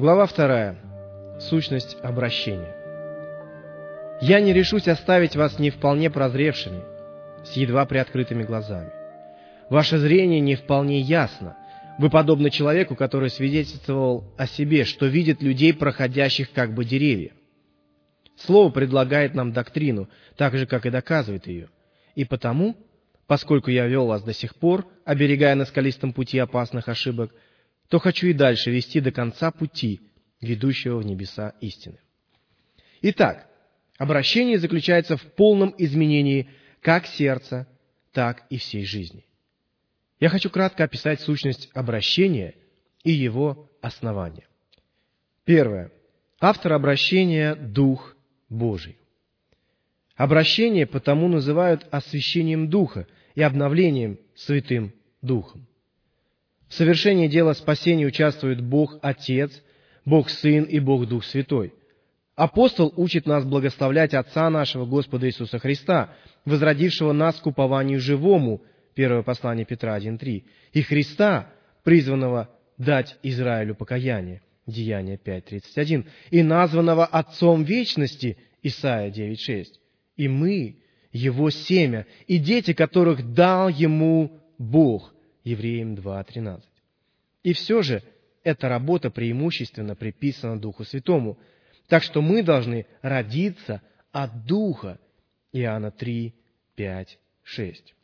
Глава вторая. Сущность обращения. «Я не решусь оставить вас не вполне прозревшими, с едва приоткрытыми глазами. Ваше зрение не вполне ясно. Вы подобны человеку, который свидетельствовал о себе, что видит людей, проходящих как бы деревья. Слово предлагает нам доктрину, так же, как и доказывает ее. И потому, поскольку я вел вас до сих пор, оберегая на скалистом пути опасных ошибок, то хочу и дальше вести до конца пути, ведущего в небеса истины. Итак, обращение заключается в полном изменении как сердца, так и всей жизни. Я хочу кратко описать сущность обращения и его основания. Первое. Автор обращения – Дух Божий. Обращение потому называют освящением Духа и обновлением Святым Духом. В совершении дела спасения участвуют Бог Отец, Бог Сын и Бог Дух Святой. Апостол учит нас благословлять Отца нашего Господа Иисуса Христа, возродившего нас к упованию живому, первое послание Петра 1.3, и Христа, призванного дать Израилю покаяние, Деяние 5.31, и названного Отцом Вечности, Исаия 9.6. И мы, Его семя, и дети, которых дал Ему Бог, Евреям 2.13. И все же эта работа преимущественно приписана Духу Святому, так что мы должны родиться от Духа, Иоанна 3, 5, 6.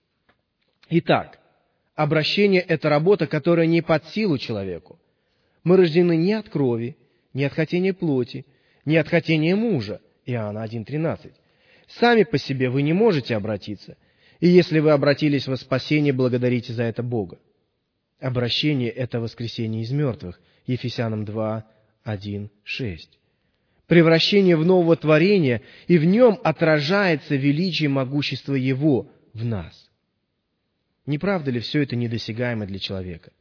Итак, обращение – это работа, которая не под силу человеку, мы рождены не от крови, не от хотения плоти, не от хотения мужа. Иоанна 1.13. Сами по себе вы не можете обратиться. И если вы обратились во спасение, благодарите за это Бога. Обращение – это воскресение из мертвых. Ефесянам 2, 1, 6. Превращение в нового творения, и в нем отражается величие и могущество Его в нас. Не правда ли все это недосягаемо для человека?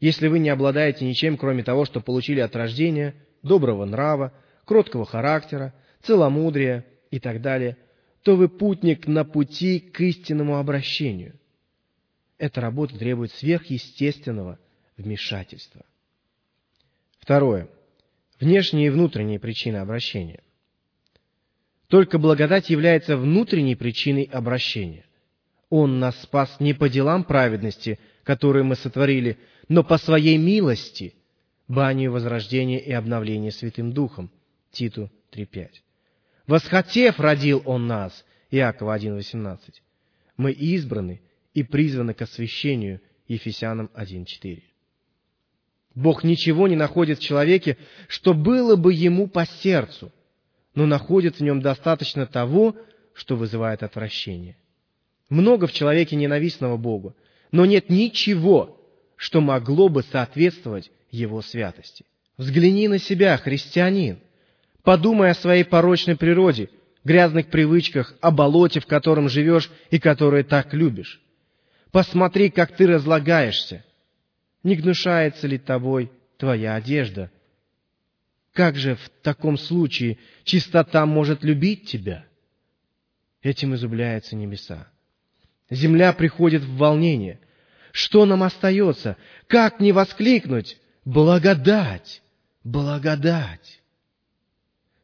Если вы не обладаете ничем, кроме того, что получили от рождения, доброго нрава, кроткого характера, целомудрия и так далее, то вы путник на пути к истинному обращению. Эта работа требует сверхъестественного вмешательства. Второе. Внешние и внутренние причины обращения. Только благодать является внутренней причиной обращения. Он нас спас не по делам праведности, которые мы сотворили, но по своей милости, банию возрождения и обновления Святым Духом. Титу 3.5. Восхотев родил Он нас, Иакова 1.18. Мы избраны и призваны к освящению, Ефесянам 1.4. Бог ничего не находит в человеке, что было бы ему по сердцу, но находит в нем достаточно того, что вызывает отвращение. Много в человеке ненавистного Богу, но нет ничего, что могло бы соответствовать его святости. Взгляни на себя, христианин. Подумай о своей порочной природе, грязных привычках, о болоте, в котором живешь и которое так любишь. Посмотри, как ты разлагаешься. Не гнушается ли тобой твоя одежда? Как же в таком случае чистота может любить тебя? Этим изумляются небеса. Земля приходит в волнение. Что нам остается? Как не воскликнуть? Благодать! Благодать!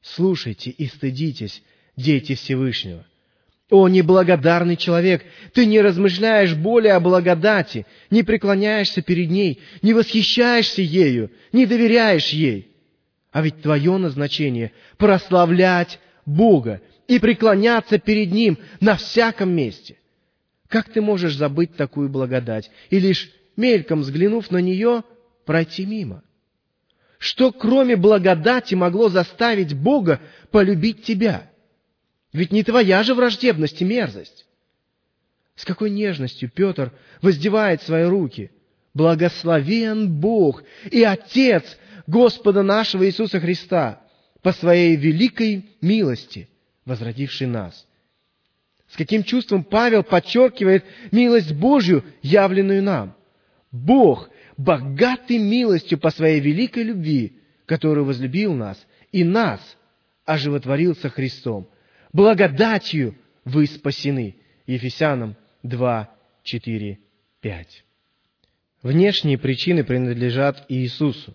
Слушайте и стыдитесь, дети Всевышнего. О, неблагодарный человек! Ты не размышляешь более о благодати, не преклоняешься перед ней, не восхищаешься ею, не доверяешь ей. А ведь твое назначение – прославлять Бога и преклоняться перед Ним на всяком месте. Как ты можешь забыть такую благодать и лишь мельком взглянув на нее, пройти мимо? Что кроме благодати могло заставить Бога полюбить тебя? Ведь не твоя же враждебность и мерзость. С какой нежностью Петр воздевает свои руки. Благословен Бог и Отец Господа нашего Иисуса Христа по своей великой милости, возродивший нас с каким чувством Павел подчеркивает милость Божью, явленную нам. Бог, богатый милостью по своей великой любви, который возлюбил нас и нас оживотворился Христом. Благодатью вы спасены. Ефесянам 2, 4, 5. Внешние причины принадлежат Иисусу.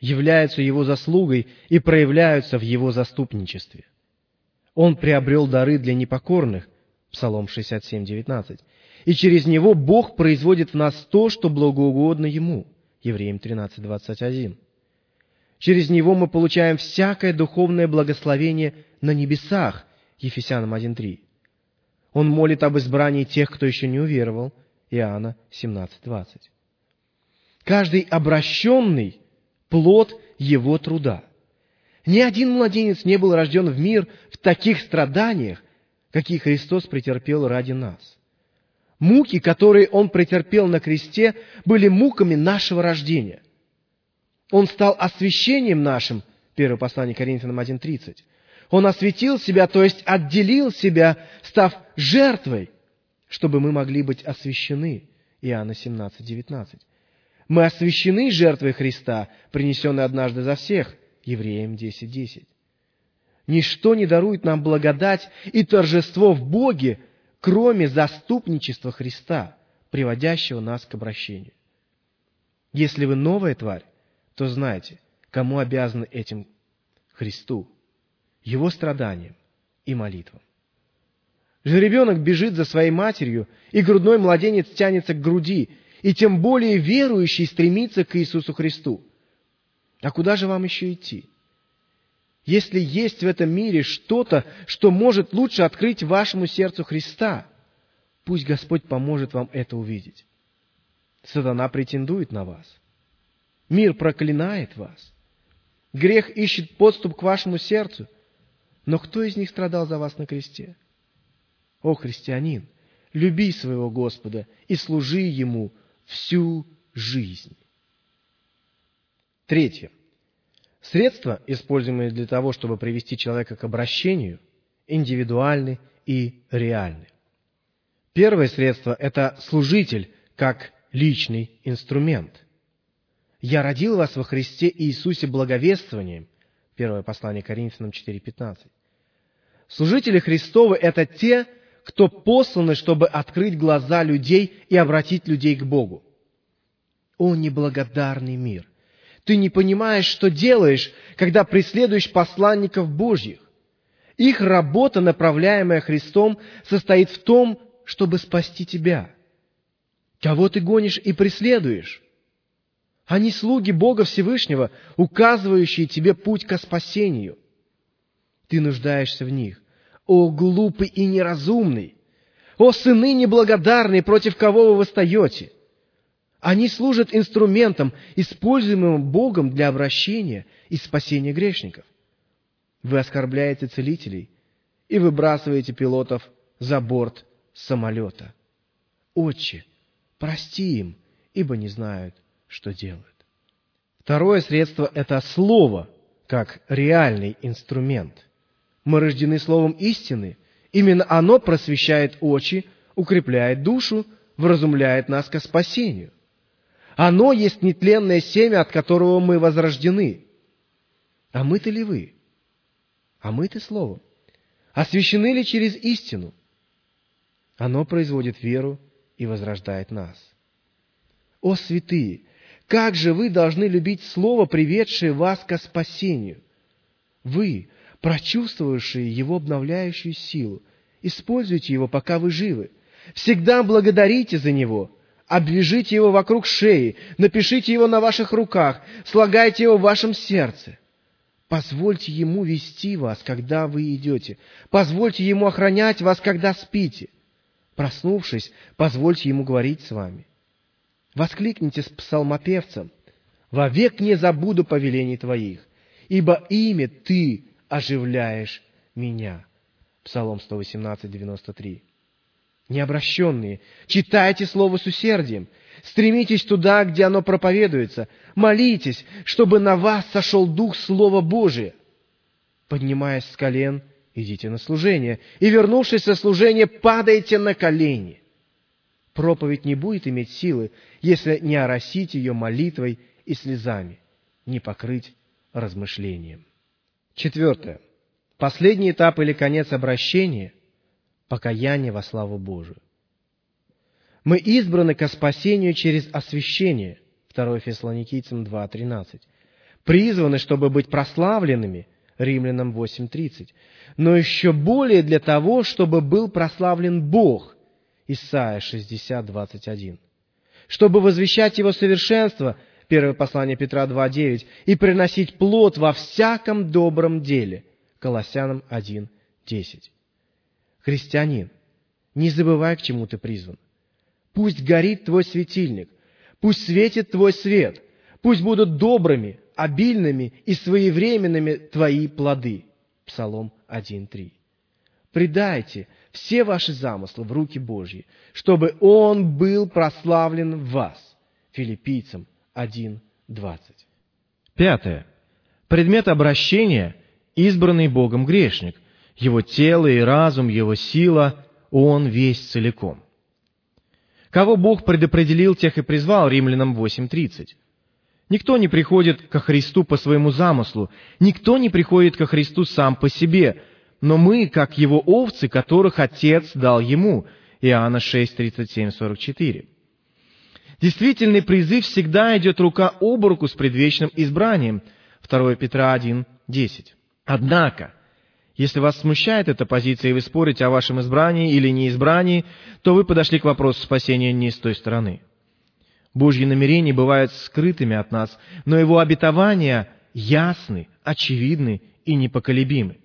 являются Его заслугой и проявляются в Его заступничестве. Он приобрел дары для непокорных, Псалом 67, 19, и через Него Бог производит в нас то, что благоугодно Ему, Евреям 13, 21. Через Него мы получаем всякое духовное благословение на небесах, Ефесянам 1.3. Он молит об избрании тех, кто еще не уверовал, Иоанна 17.20. Каждый обращенный – плод его труда. Ни один младенец не был рожден в мир в таких страданиях, какие Христос претерпел ради нас. Муки, которые Он претерпел на кресте, были муками нашего рождения. Он стал освящением нашим, первое послание Коринфянам 1.30. Он осветил себя, то есть отделил себя, став жертвой, чтобы мы могли быть освящены. Иоанна 17.19. Мы освящены жертвой Христа, принесенной однажды за всех. Евреям 10.10. 10. Ничто не дарует нам благодать и торжество в Боге, кроме заступничества Христа, приводящего нас к обращению. Если вы новая тварь, то знайте, кому обязаны этим Христу, Его страданиям и молитвам. Жеребенок бежит за своей матерью, и грудной младенец тянется к груди, и тем более верующий стремится к Иисусу Христу. А куда же вам еще идти? Если есть в этом мире что-то, что может лучше открыть вашему сердцу Христа, пусть Господь поможет вам это увидеть. Сатана претендует на вас. Мир проклинает вас. Грех ищет подступ к вашему сердцу. Но кто из них страдал за вас на кресте? О, христианин, люби своего Господа и служи Ему всю жизнь. Третье. Средства, используемые для того, чтобы привести человека к обращению, индивидуальны и реальны. Первое средство – это служитель как личный инструмент. «Я родил вас во Христе Иисусе благовествованием» Первое послание Коринфянам 4.15. Служители Христовы – это те, кто посланы, чтобы открыть глаза людей и обратить людей к Богу. О, неблагодарный мир! Ты не понимаешь, что делаешь, когда преследуешь посланников Божьих. Их работа, направляемая Христом, состоит в том, чтобы спасти тебя. Кого ты гонишь и преследуешь? Они слуги Бога Всевышнего, указывающие тебе путь к спасению. Ты нуждаешься в них. О, глупый и неразумный! О, сыны неблагодарные, против кого вы восстаете! Они служат инструментом, используемым Богом для обращения и спасения грешников. Вы оскорбляете целителей и выбрасываете пилотов за борт самолета. Отче, прости им, ибо не знают, что делают. Второе средство – это Слово, как реальный инструмент – мы рождены словом истины. Именно оно просвещает очи, укрепляет душу, вразумляет нас ко спасению. Оно есть нетленное семя, от которого мы возрождены. А мы-то ли вы? А мы-то словом. Освящены ли через истину? Оно производит веру и возрождает нас. О, святые! Как же вы должны любить Слово, приведшее вас ко спасению? Вы, прочувствовавшие его обновляющую силу. Используйте его, пока вы живы. Всегда благодарите за него. Обвяжите его вокруг шеи, напишите его на ваших руках, слагайте его в вашем сердце. Позвольте ему вести вас, когда вы идете. Позвольте ему охранять вас, когда спите. Проснувшись, позвольте ему говорить с вами. Воскликните с псалмопевцем. «Вовек не забуду повелений твоих, ибо имя ты оживляешь меня. Псалом 118, 93. Необращенные, читайте Слово с усердием, стремитесь туда, где оно проповедуется, молитесь, чтобы на вас сошел Дух Слова Божия. Поднимаясь с колен, идите на служение, и, вернувшись со служения, падайте на колени. Проповедь не будет иметь силы, если не оросить ее молитвой и слезами, не покрыть размышлением. Четвертое. Последний этап или конец обращения – покаяние во славу Божию. Мы избраны ко спасению через освящение. 2 Фессалоникийцам 2.13. призваны, чтобы быть прославленными, Римлянам 8.30, но еще более для того, чтобы был прославлен Бог, Исайя 60.21, чтобы возвещать Его совершенство, Первое послание Петра 2.9, и приносить плод во всяком добром деле, Колоссянам 1.10. Христианин, не забывай, к чему ты призван. Пусть горит твой светильник, пусть светит твой свет, пусть будут добрыми, обильными и своевременными твои плоды. Псалом 1.3. Предайте все ваши замыслы в руки Божьи, чтобы Он был прославлен в вас. Филиппийцам 1.20. Пятое. Предмет обращения – избранный Богом грешник. Его тело и разум, его сила – он весь целиком. Кого Бог предопределил, тех и призвал, римлянам 8.30. Никто не приходит ко Христу по своему замыслу, никто не приходит ко Христу сам по себе, но мы, как Его овцы, которых Отец дал Ему. Иоанна 6, 37, 44. Действительный призыв всегда идет рука об руку с предвечным избранием. 2 Петра 1, 10. Однако, если вас смущает эта позиция, и вы спорите о вашем избрании или неизбрании, то вы подошли к вопросу спасения не с той стороны. Божьи намерения бывают скрытыми от нас, но Его обетования ясны, очевидны и непоколебимы.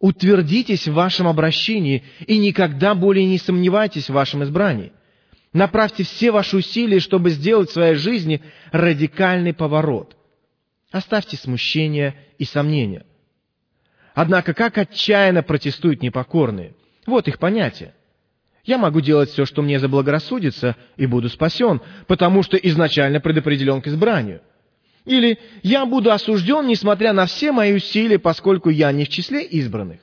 Утвердитесь в вашем обращении и никогда более не сомневайтесь в вашем избрании. Направьте все ваши усилия, чтобы сделать в своей жизни радикальный поворот. Оставьте смущение и сомнения. Однако, как отчаянно протестуют непокорные. Вот их понятие. Я могу делать все, что мне заблагорассудится, и буду спасен, потому что изначально предопределен к избранию. Или я буду осужден, несмотря на все мои усилия, поскольку я не в числе избранных.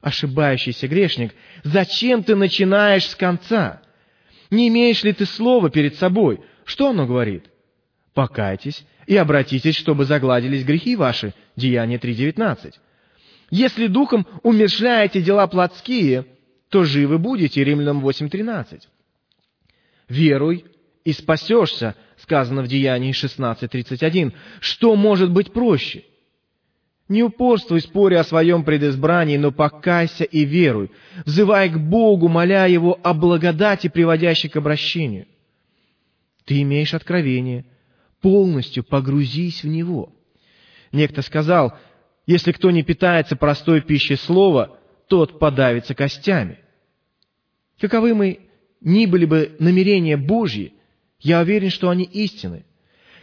Ошибающийся грешник, зачем ты начинаешь с конца? Не имеешь ли ты слова перед собой? Что оно говорит? Покайтесь и обратитесь, чтобы загладились грехи ваши. Деяние 3.19. Если духом умершляете дела плотские, то живы будете. Римлянам 8.13. Веруй и спасешься, сказано в Деянии 16.31. Что может быть проще? Не упорствуй, споря о своем предизбрании, но покайся и веруй, взывай к Богу, моля Его о благодати, приводящей к обращению. Ты имеешь откровение, полностью погрузись в него. Некто сказал, если кто не питается простой пищей слова, тот подавится костями. Каковы мы ни были бы намерения Божьи, я уверен, что они истины.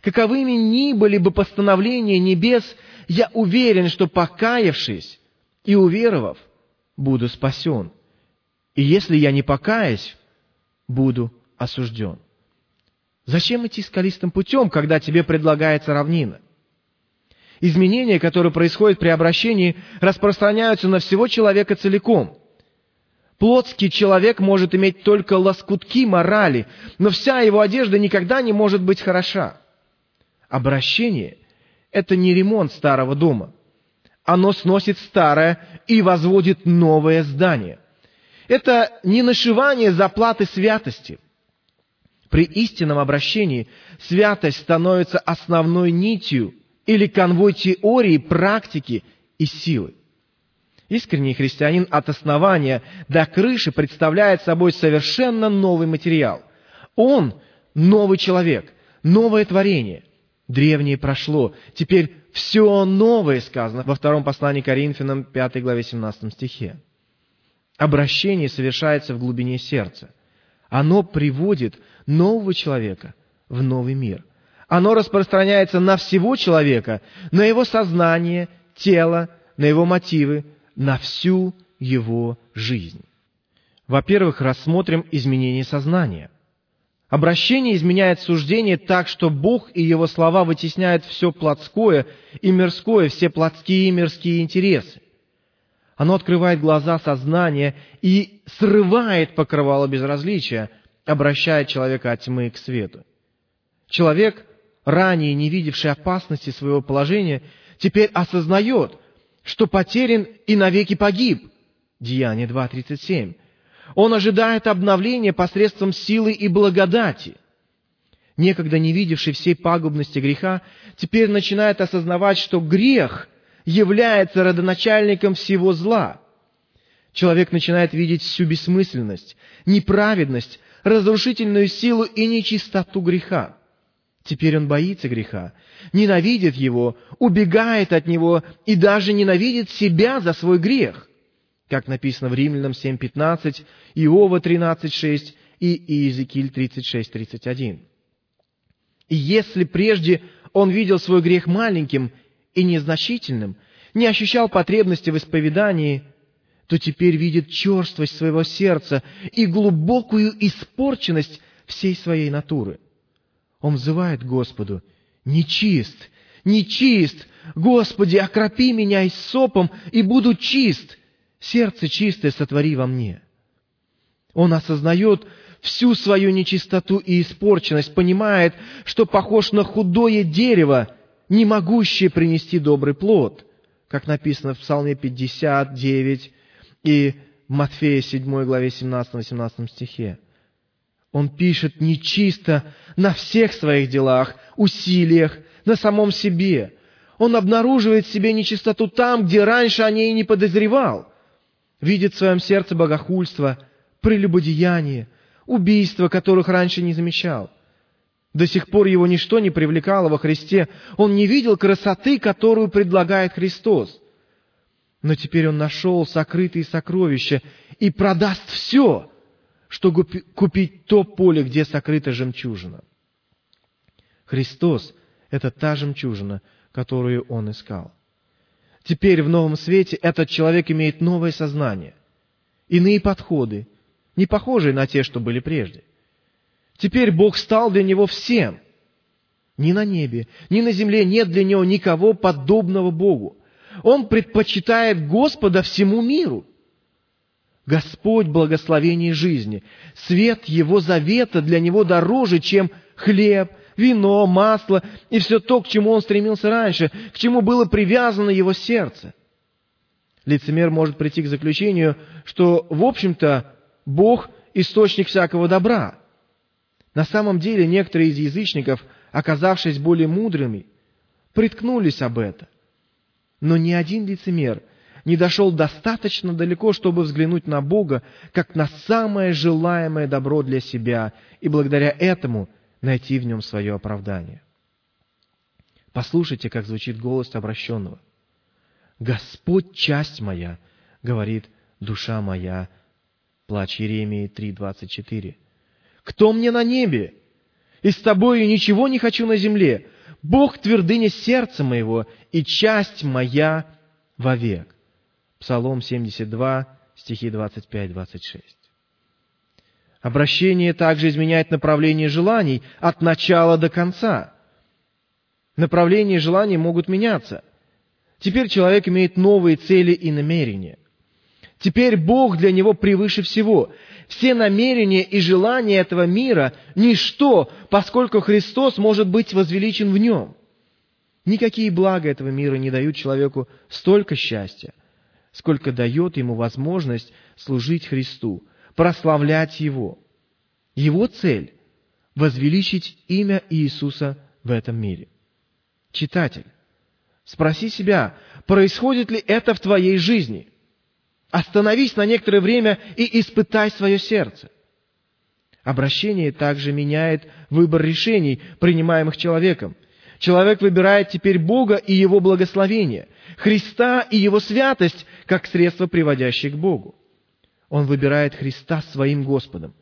Каковыми ни были бы постановления небес, я уверен, что покаявшись и уверовав, буду спасен. И если я не покаюсь, буду осужден. Зачем идти скалистым путем, когда тебе предлагается равнина? Изменения, которые происходят при обращении, распространяются на всего человека целиком. Плотский человек может иметь только лоскутки морали, но вся его одежда никогда не может быть хороша. Обращение – это не ремонт старого дома. Оно сносит старое и возводит новое здание. Это не нашивание заплаты святости. При истинном обращении святость становится основной нитью или конвой теории, практики и силы. Искренний христианин от основания до крыши представляет собой совершенно новый материал. Он – новый человек, новое творение. Древнее прошло, теперь все новое сказано во втором послании Коринфянам, 5 главе 17 стихе. Обращение совершается в глубине сердца. Оно приводит нового человека в новый мир – оно распространяется на всего человека, на его сознание, тело, на его мотивы, на всю его жизнь. Во-первых, рассмотрим изменение сознания. Обращение изменяет суждение так, что Бог и Его слова вытесняют все плотское и мирское, все плотские и мирские интересы. Оно открывает глаза сознания и срывает покрывало безразличия, обращая человека от тьмы к свету. Человек ранее не видевший опасности своего положения, теперь осознает, что потерян и навеки погиб. Деяние 2.37. Он ожидает обновления посредством силы и благодати. некогда не видевший всей пагубности греха, теперь начинает осознавать, что грех является родоначальником всего зла. Человек начинает видеть всю бессмысленность, неправедность, разрушительную силу и нечистоту греха. Теперь он боится греха, ненавидит его, убегает от него и даже ненавидит себя за свой грех. Как написано в Римлянам 7.15, Иова 13.6 и Иезекииль 36.31. И если прежде он видел свой грех маленьким и незначительным, не ощущал потребности в исповедании, то теперь видит черствость своего сердца и глубокую испорченность всей своей натуры. Он взывает Господу, «Нечист, нечист! Господи, окропи меня и сопом, и буду чист! Сердце чистое сотвори во мне!» Он осознает всю свою нечистоту и испорченность, понимает, что похож на худое дерево, не могущее принести добрый плод, как написано в Псалме 59 и Матфея 7 главе 17-18 стихе. Он пишет нечисто на всех своих делах, усилиях, на самом себе. Он обнаруживает в себе нечистоту там, где раньше о ней не подозревал. Видит в своем сердце богохульство, прелюбодеяние, убийства, которых раньше не замечал. До сих пор его ничто не привлекало во Христе. Он не видел красоты, которую предлагает Христос. Но теперь он нашел сокрытые сокровища и продаст все, чтобы купить то поле, где сокрыта жемчужина. Христос — это та жемчужина, которую он искал. Теперь в новом свете этот человек имеет новое сознание, иные подходы, не похожие на те, что были прежде. Теперь Бог стал для него всем. Ни на небе, ни на земле нет для него никого подобного Богу. Он предпочитает Господа всему миру. Господь благословение жизни. Свет Его завета для него дороже, чем хлеб, вино, масло и все то, к чему он стремился раньше, к чему было привязано его сердце. Лицемер может прийти к заключению, что, в общем-то, Бог – источник всякого добра. На самом деле некоторые из язычников, оказавшись более мудрыми, приткнулись об это. Но ни один лицемер не дошел достаточно далеко, чтобы взглянуть на Бога, как на самое желаемое добро для себя, и благодаря этому найти в нем свое оправдание. Послушайте, как звучит голос обращенного. «Господь, часть моя, — говорит душа моя, Плач Еремии 3.24. «Кто мне на небе? И с тобою ничего не хочу на земле. Бог твердыня сердца моего и часть моя вовек». Псалом 72, стихи 25-26. Обращение также изменяет направление желаний от начала до конца. Направления желаний могут меняться. Теперь человек имеет новые цели и намерения. Теперь Бог для него превыше всего. Все намерения и желания этого мира – ничто, поскольку Христос может быть возвеличен в нем. Никакие блага этого мира не дают человеку столько счастья, сколько дает ему возможность служить Христу, прославлять Его. Его цель – возвеличить имя Иисуса в этом мире. Читатель, спроси себя, происходит ли это в твоей жизни – Остановись на некоторое время и испытай свое сердце. Обращение также меняет выбор решений, принимаемых человеком. Человек выбирает теперь Бога и Его благословение, Христа и Его святость, как средство, приводящее к Богу. Он выбирает Христа своим Господом.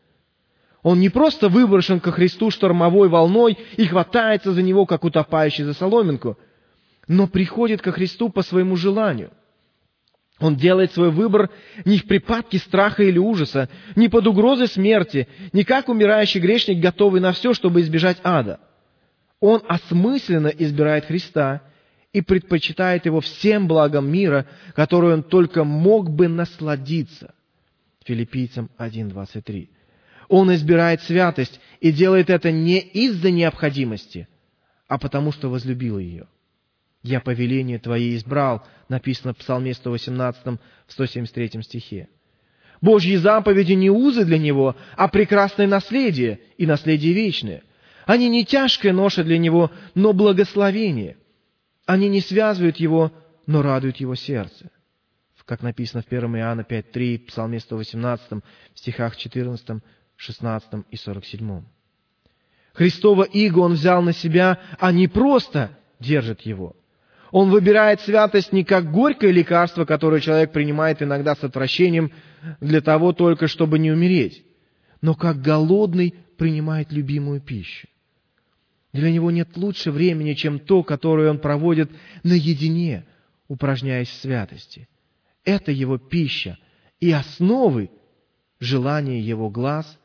Он не просто выброшен ко Христу штормовой волной и хватается за Него, как утопающий за соломинку, но приходит ко Христу по своему желанию – он делает свой выбор не в припадке страха или ужаса, не под угрозой смерти, не как умирающий грешник, готовый на все, чтобы избежать ада. Он осмысленно избирает Христа и предпочитает Его всем благам мира, которые он только мог бы насладиться. Филиппийцам 1.23. Он избирает святость и делает это не из-за необходимости, а потому что возлюбил ее. «Я повеление Твои избрал», написано в Псалме 118, в 173 стихе. Божьи заповеди не узы для него, а прекрасное наследие и наследие вечное. Они не тяжкая ноша для него, но благословение. Они не связывают его, но радуют его сердце. Как написано в 1 Иоанна 5.3, Псалме 118, стихах 14, 16 и 47. Христово иго он взял на себя, а не просто держит его. Он выбирает святость не как горькое лекарство, которое человек принимает иногда с отвращением для того только, чтобы не умереть, но как голодный принимает любимую пищу. Для него нет лучше времени, чем то, которое он проводит наедине, упражняясь в святости. Это его пища и основы желания его глаз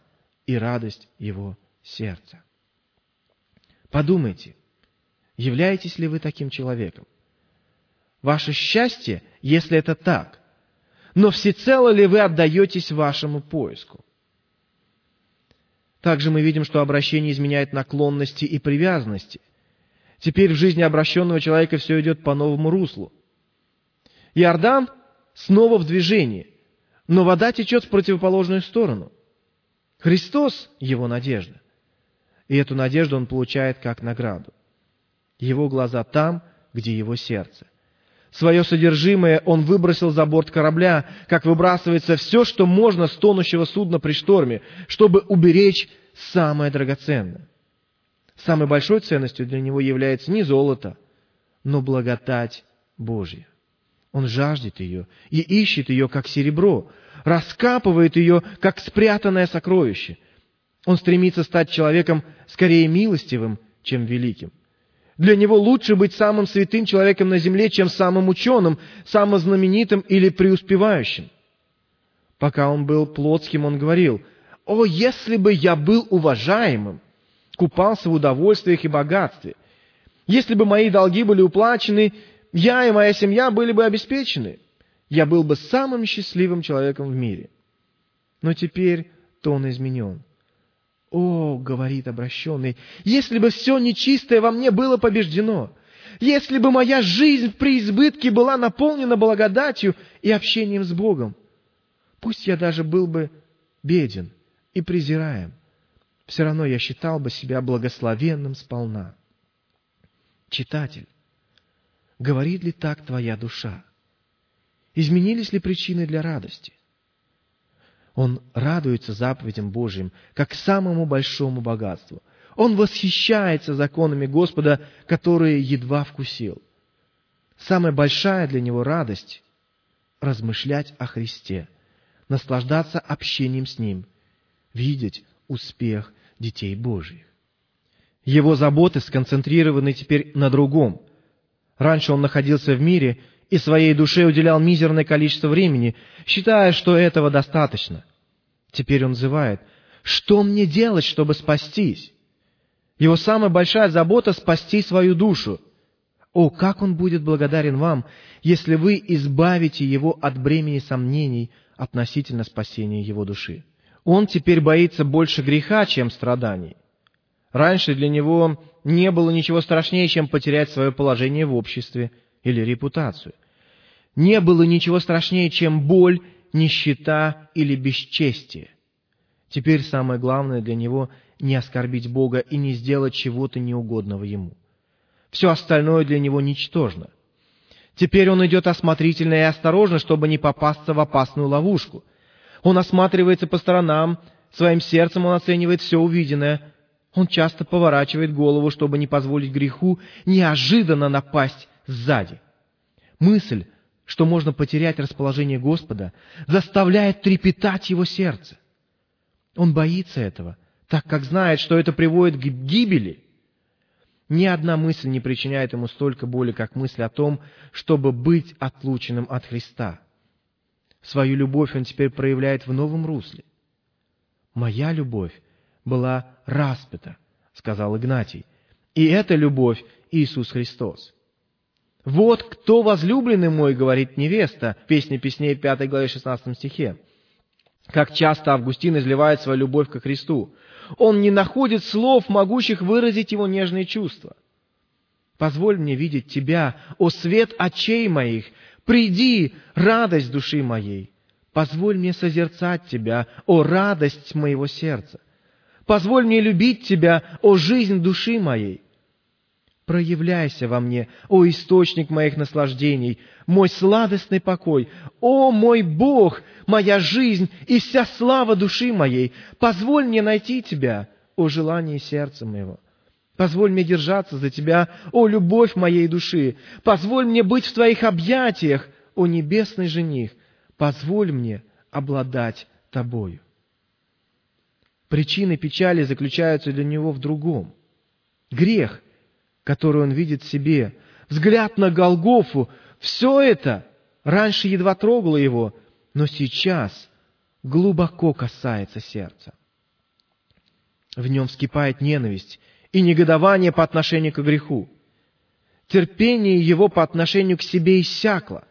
и радость его сердца. Подумайте, являетесь ли вы таким человеком? Ваше счастье, если это так, но всецело ли вы отдаетесь вашему поиску? Также мы видим, что обращение изменяет наклонности и привязанности. Теперь в жизни обращенного человека все идет по новому руслу. Иордан снова в движении, но вода течет в противоположную сторону. Христос – его надежда. И эту надежду он получает как награду. Его глаза там, где его сердце. Свое содержимое он выбросил за борт корабля, как выбрасывается все, что можно с тонущего судна при шторме, чтобы уберечь самое драгоценное. Самой большой ценностью для него является не золото, но благодать Божья. Он жаждет ее и ищет ее, как серебро, раскапывает ее, как спрятанное сокровище. Он стремится стать человеком скорее милостивым, чем великим. Для него лучше быть самым святым человеком на земле, чем самым ученым, самым знаменитым или преуспевающим. Пока он был плотским, он говорил, «О, если бы я был уважаемым, купался в удовольствиях и богатстве, если бы мои долги были уплачены, я и моя семья были бы обеспечены. Я был бы самым счастливым человеком в мире. Но теперь тон изменен. «О, — говорит обращенный, — если бы все нечистое во мне было побеждено, если бы моя жизнь в преизбытке была наполнена благодатью и общением с Богом, пусть я даже был бы беден и презираем, все равно я считал бы себя благословенным сполна. Читатель, Говорит ли так твоя душа? Изменились ли причины для радости? Он радуется заповедям Божьим, как самому большому богатству. Он восхищается законами Господа, которые едва вкусил. Самая большая для него радость – размышлять о Христе, наслаждаться общением с Ним, видеть успех детей Божьих. Его заботы сконцентрированы теперь на другом – Раньше он находился в мире и своей душе уделял мизерное количество времени, считая, что этого достаточно. Теперь он взывает, что мне делать, чтобы спастись? Его самая большая забота — спасти свою душу. О, как он будет благодарен вам, если вы избавите его от бремени сомнений относительно спасения его души. Он теперь боится больше греха, чем страданий. Раньше для него не было ничего страшнее, чем потерять свое положение в обществе или репутацию. Не было ничего страшнее, чем боль, нищета или бесчестие. Теперь самое главное для него – не оскорбить Бога и не сделать чего-то неугодного Ему. Все остальное для него ничтожно. Теперь он идет осмотрительно и осторожно, чтобы не попасться в опасную ловушку. Он осматривается по сторонам, своим сердцем он оценивает все увиденное – он часто поворачивает голову, чтобы не позволить греху неожиданно напасть сзади. Мысль, что можно потерять расположение Господа, заставляет трепетать его сердце. Он боится этого, так как знает, что это приводит к гибели. Ни одна мысль не причиняет ему столько боли, как мысль о том, чтобы быть отлученным от Христа. Свою любовь он теперь проявляет в новом русле. «Моя любовь была распята, сказал Игнатий. И эта любовь Иисус Христос. «Вот кто возлюбленный мой, — говорит невеста, в песне песней 5 главе 16 стихе. Как часто Августин изливает свою любовь ко Христу. Он не находит слов, могущих выразить его нежные чувства. Позволь мне видеть Тебя, о свет очей моих, приди, радость души моей. Позволь мне созерцать Тебя, о радость моего сердца. Позволь мне любить Тебя, о жизнь души моей. Проявляйся во мне, о источник моих наслаждений, мой сладостный покой, о мой Бог, моя жизнь и вся слава души моей. Позволь мне найти Тебя, о желании сердца моего. Позволь мне держаться за Тебя, о любовь моей души. Позволь мне быть в Твоих объятиях, о небесный жених. Позволь мне обладать Тобою. Причины печали заключаются для него в другом. Грех, который он видит в себе, взгляд на Голгофу, все это раньше едва трогало его, но сейчас глубоко касается сердца. В нем вскипает ненависть и негодование по отношению к греху. Терпение его по отношению к себе иссякло.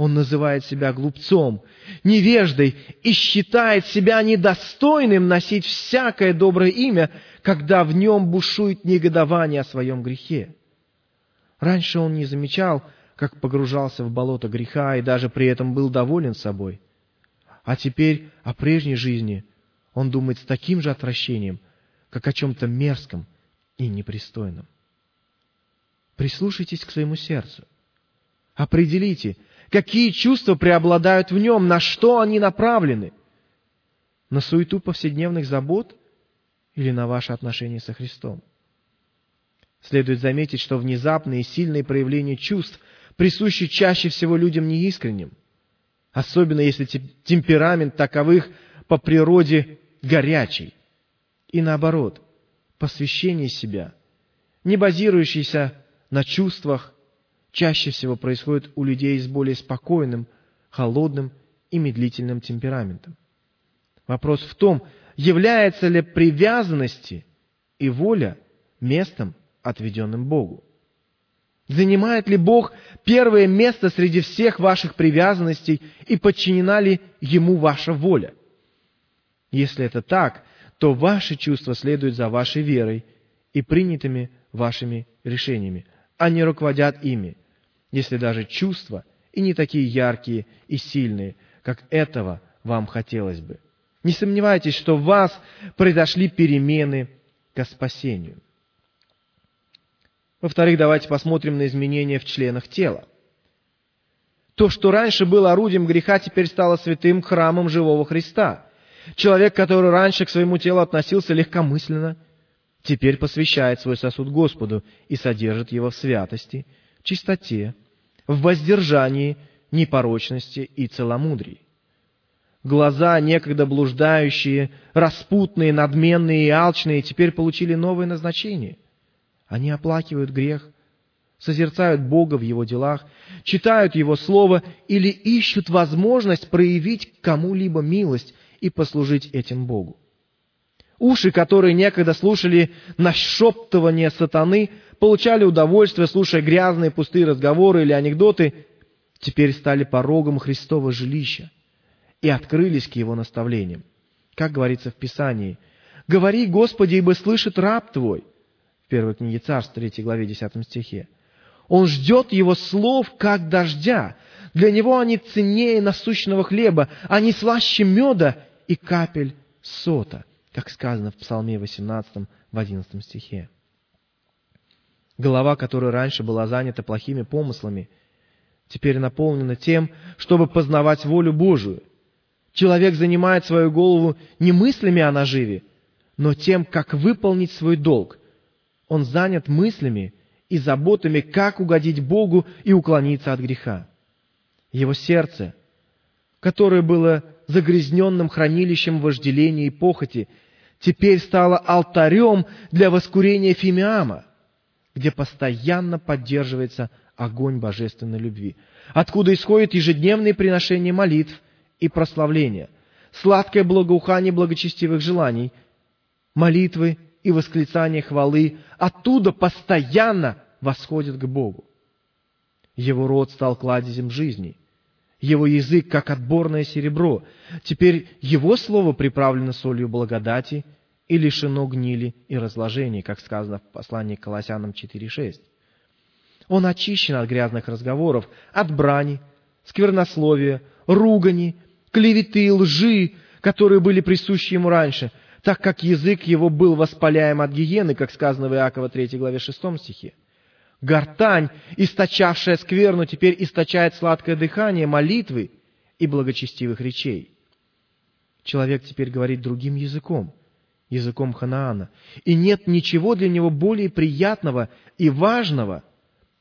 Он называет себя глупцом, невеждой и считает себя недостойным носить всякое доброе имя, когда в нем бушует негодование о своем грехе. Раньше он не замечал, как погружался в болото греха и даже при этом был доволен собой. А теперь о прежней жизни он думает с таким же отвращением, как о чем-то мерзком и непристойном. Прислушайтесь к своему сердцу. Определите, какие чувства преобладают в нем, на что они направлены. На суету повседневных забот или на ваши отношения со Христом? Следует заметить, что внезапные и сильные проявления чувств присущи чаще всего людям неискренним, особенно если темперамент таковых по природе горячий. И наоборот, посвящение себя, не базирующееся на чувствах, чаще всего происходит у людей с более спокойным, холодным и медлительным темпераментом. Вопрос в том, является ли привязанности и воля местом, отведенным Богу. Занимает ли Бог первое место среди всех ваших привязанностей и подчинена ли Ему ваша воля? Если это так, то ваши чувства следуют за вашей верой и принятыми вашими решениями, не руководят ими если даже чувства и не такие яркие и сильные, как этого вам хотелось бы. Не сомневайтесь, что в вас произошли перемены к спасению. Во-вторых, давайте посмотрим на изменения в членах тела. То, что раньше было орудием греха, теперь стало святым храмом живого Христа. Человек, который раньше к своему телу относился легкомысленно, теперь посвящает свой сосуд Господу и содержит его в святости – чистоте, в воздержании, непорочности и целомудрии. Глаза, некогда блуждающие, распутные, надменные и алчные, теперь получили новое назначение. Они оплакивают грех, созерцают Бога в Его делах, читают Его Слово или ищут возможность проявить кому-либо милость и послужить этим Богу. Уши, которые некогда слушали нашептывание сатаны, получали удовольствие, слушая грязные пустые разговоры или анекдоты, теперь стали порогом Христова жилища и открылись к Его наставлениям. Как говорится в Писании, «Говори, Господи, ибо слышит раб Твой». В первой книге Царств, 3 главе, 10 стихе. Он ждет Его слов, как дождя. Для Него они ценнее насущного хлеба, они слаще меда и капель сота, как сказано в Псалме 18, в 11 стихе. Голова, которая раньше была занята плохими помыслами, теперь наполнена тем, чтобы познавать волю Божию. Человек занимает свою голову не мыслями о наживе, но тем, как выполнить свой долг. Он занят мыслями и заботами, как угодить Богу и уклониться от греха. Его сердце, которое было загрязненным хранилищем вожделения и похоти, теперь стало алтарем для воскурения Фимиама – где постоянно поддерживается огонь божественной любви, откуда исходит ежедневные приношения молитв и прославления, сладкое благоухание благочестивых желаний, молитвы и восклицания хвалы оттуда постоянно восходят к Богу. Его род стал кладезем жизни, его язык, как отборное серебро. Теперь его слово приправлено солью благодати – и лишено гнили и разложений, как сказано в послании к Колоссянам 4.6. Он очищен от грязных разговоров, от брани, сквернословия, ругани, клеветы, лжи, которые были присущи ему раньше. так как язык его был воспаляем от гиены, как сказано в Иакова 3 главе 6 стихе. Гортань, источавшая скверну, теперь источает сладкое дыхание молитвы и благочестивых речей. Человек теперь говорит другим языком, языком Ханаана. И нет ничего для него более приятного и важного,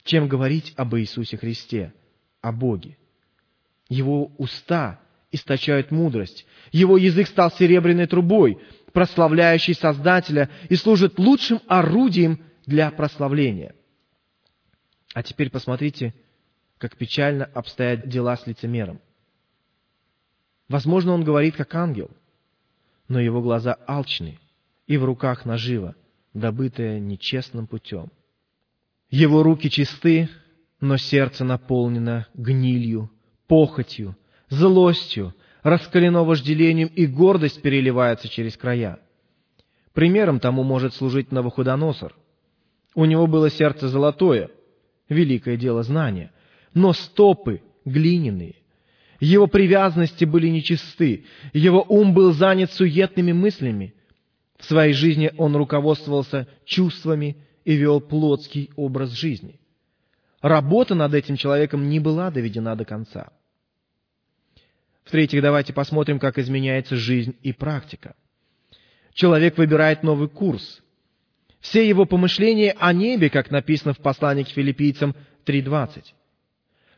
чем говорить об Иисусе Христе, о Боге. Его уста источают мудрость. Его язык стал серебряной трубой, прославляющей Создателя, и служит лучшим орудием для прославления. А теперь посмотрите, как печально обстоят дела с лицемером. Возможно, он говорит как ангел, но его глаза алчны, и в руках наживо, добытое нечестным путем. Его руки чисты, но сердце наполнено гнилью, похотью, злостью, раскалено вожделением, и гордость переливается через края. Примером тому может служить Навуходоносор. У него было сердце золотое, великое дело знания, но стопы глиняные. Его привязанности были нечисты, его ум был занят суетными мыслями. В своей жизни он руководствовался чувствами и вел плотский образ жизни. Работа над этим человеком не была доведена до конца. В-третьих, давайте посмотрим, как изменяется жизнь и практика. Человек выбирает новый курс. Все его помышления о небе, как написано в послании к филиппийцам 3.20.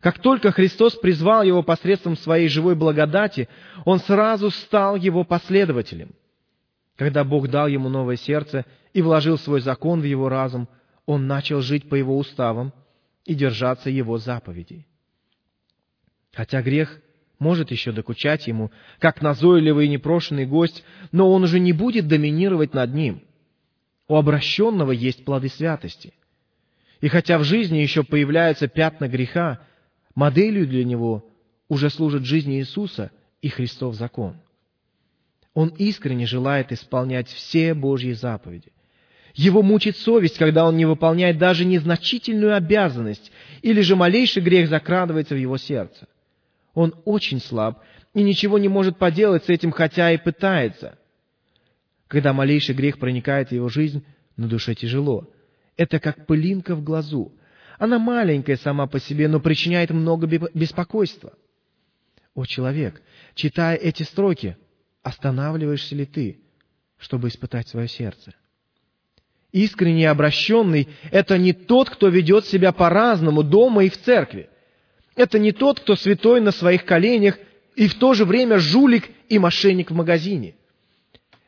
Как только Христос призвал его посредством своей живой благодати, он сразу стал его последователем. Когда Бог дал ему новое сердце и вложил свой закон в его разум, он начал жить по его уставам и держаться его заповедей. Хотя грех может еще докучать ему, как назойливый и непрошенный гость, но он уже не будет доминировать над ним. У обращенного есть плоды святости. И хотя в жизни еще появляются пятна греха, моделью для него уже служит жизнь Иисуса и Христов закон. Он искренне желает исполнять все Божьи заповеди. Его мучит совесть, когда он не выполняет даже незначительную обязанность, или же малейший грех закрадывается в его сердце – он очень слаб и ничего не может поделать с этим, хотя и пытается. Когда малейший грех проникает в его жизнь, на душе тяжело. Это как пылинка в глазу. Она маленькая сама по себе, но причиняет много беспокойства. О, человек, читая эти строки, останавливаешься ли ты, чтобы испытать свое сердце? Искренне обращенный – это не тот, кто ведет себя по-разному дома и в церкви. Это не тот, кто святой на своих коленях и в то же время жулик и мошенник в магазине.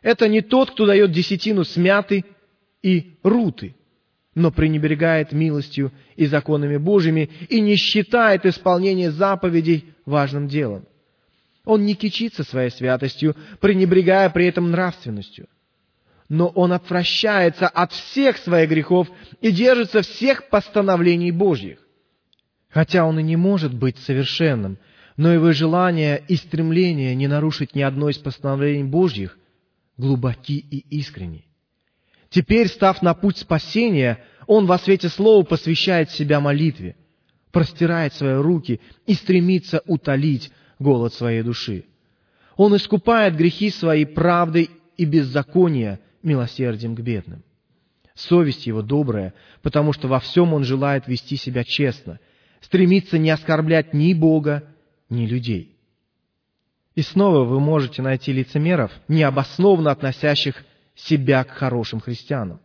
Это не тот, кто дает десятину смяты и руты, но пренебрегает милостью и законами Божьими и не считает исполнение заповедей важным делом. Он не кичится своей святостью, пренебрегая при этом нравственностью. Но он отвращается от всех своих грехов и держится всех постановлений Божьих. Хотя он и не может быть совершенным, но его желание и стремление не нарушить ни одно из постановлений Божьих глубоки и искренни. Теперь, став на путь спасения, он во свете слова посвящает себя молитве, простирает свои руки и стремится утолить голод своей души. Он искупает грехи своей правдой и беззакония милосердием к бедным. Совесть его добрая, потому что во всем он желает вести себя честно – стремится не оскорблять ни Бога, ни людей. И снова вы можете найти лицемеров, необоснованно относящих себя к хорошим христианам.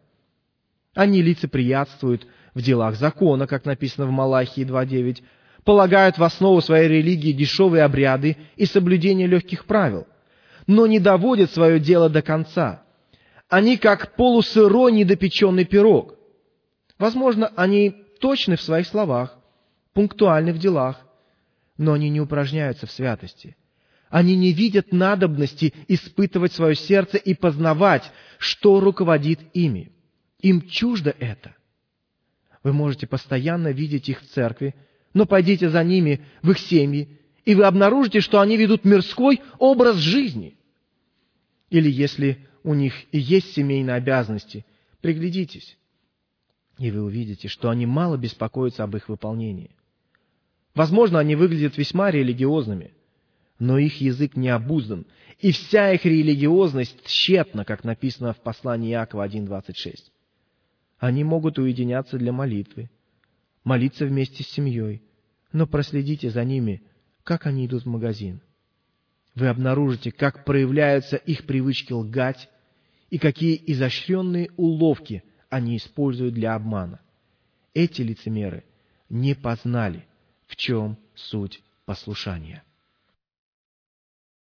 Они лицеприятствуют в делах закона, как написано в Малахии 2.9, полагают в основу своей религии дешевые обряды и соблюдение легких правил, но не доводят свое дело до конца. Они как полусырой недопеченный пирог. Возможно, они точны в своих словах, пунктуальны в делах, но они не упражняются в святости. Они не видят надобности испытывать свое сердце и познавать, что руководит ими. Им чуждо это. Вы можете постоянно видеть их в церкви, но пойдите за ними в их семьи, и вы обнаружите, что они ведут мирской образ жизни. Или если у них и есть семейные обязанности, приглядитесь, и вы увидите, что они мало беспокоятся об их выполнении. Возможно, они выглядят весьма религиозными. Но их язык не обуздан, и вся их религиозность тщетна, как написано в послании Иакова 1.26. Они могут уединяться для молитвы, молиться вместе с семьей, но проследите за ними, как они идут в магазин. Вы обнаружите, как проявляются их привычки лгать и какие изощренные уловки они используют для обмана. Эти лицемеры не познали, в чем суть послушания.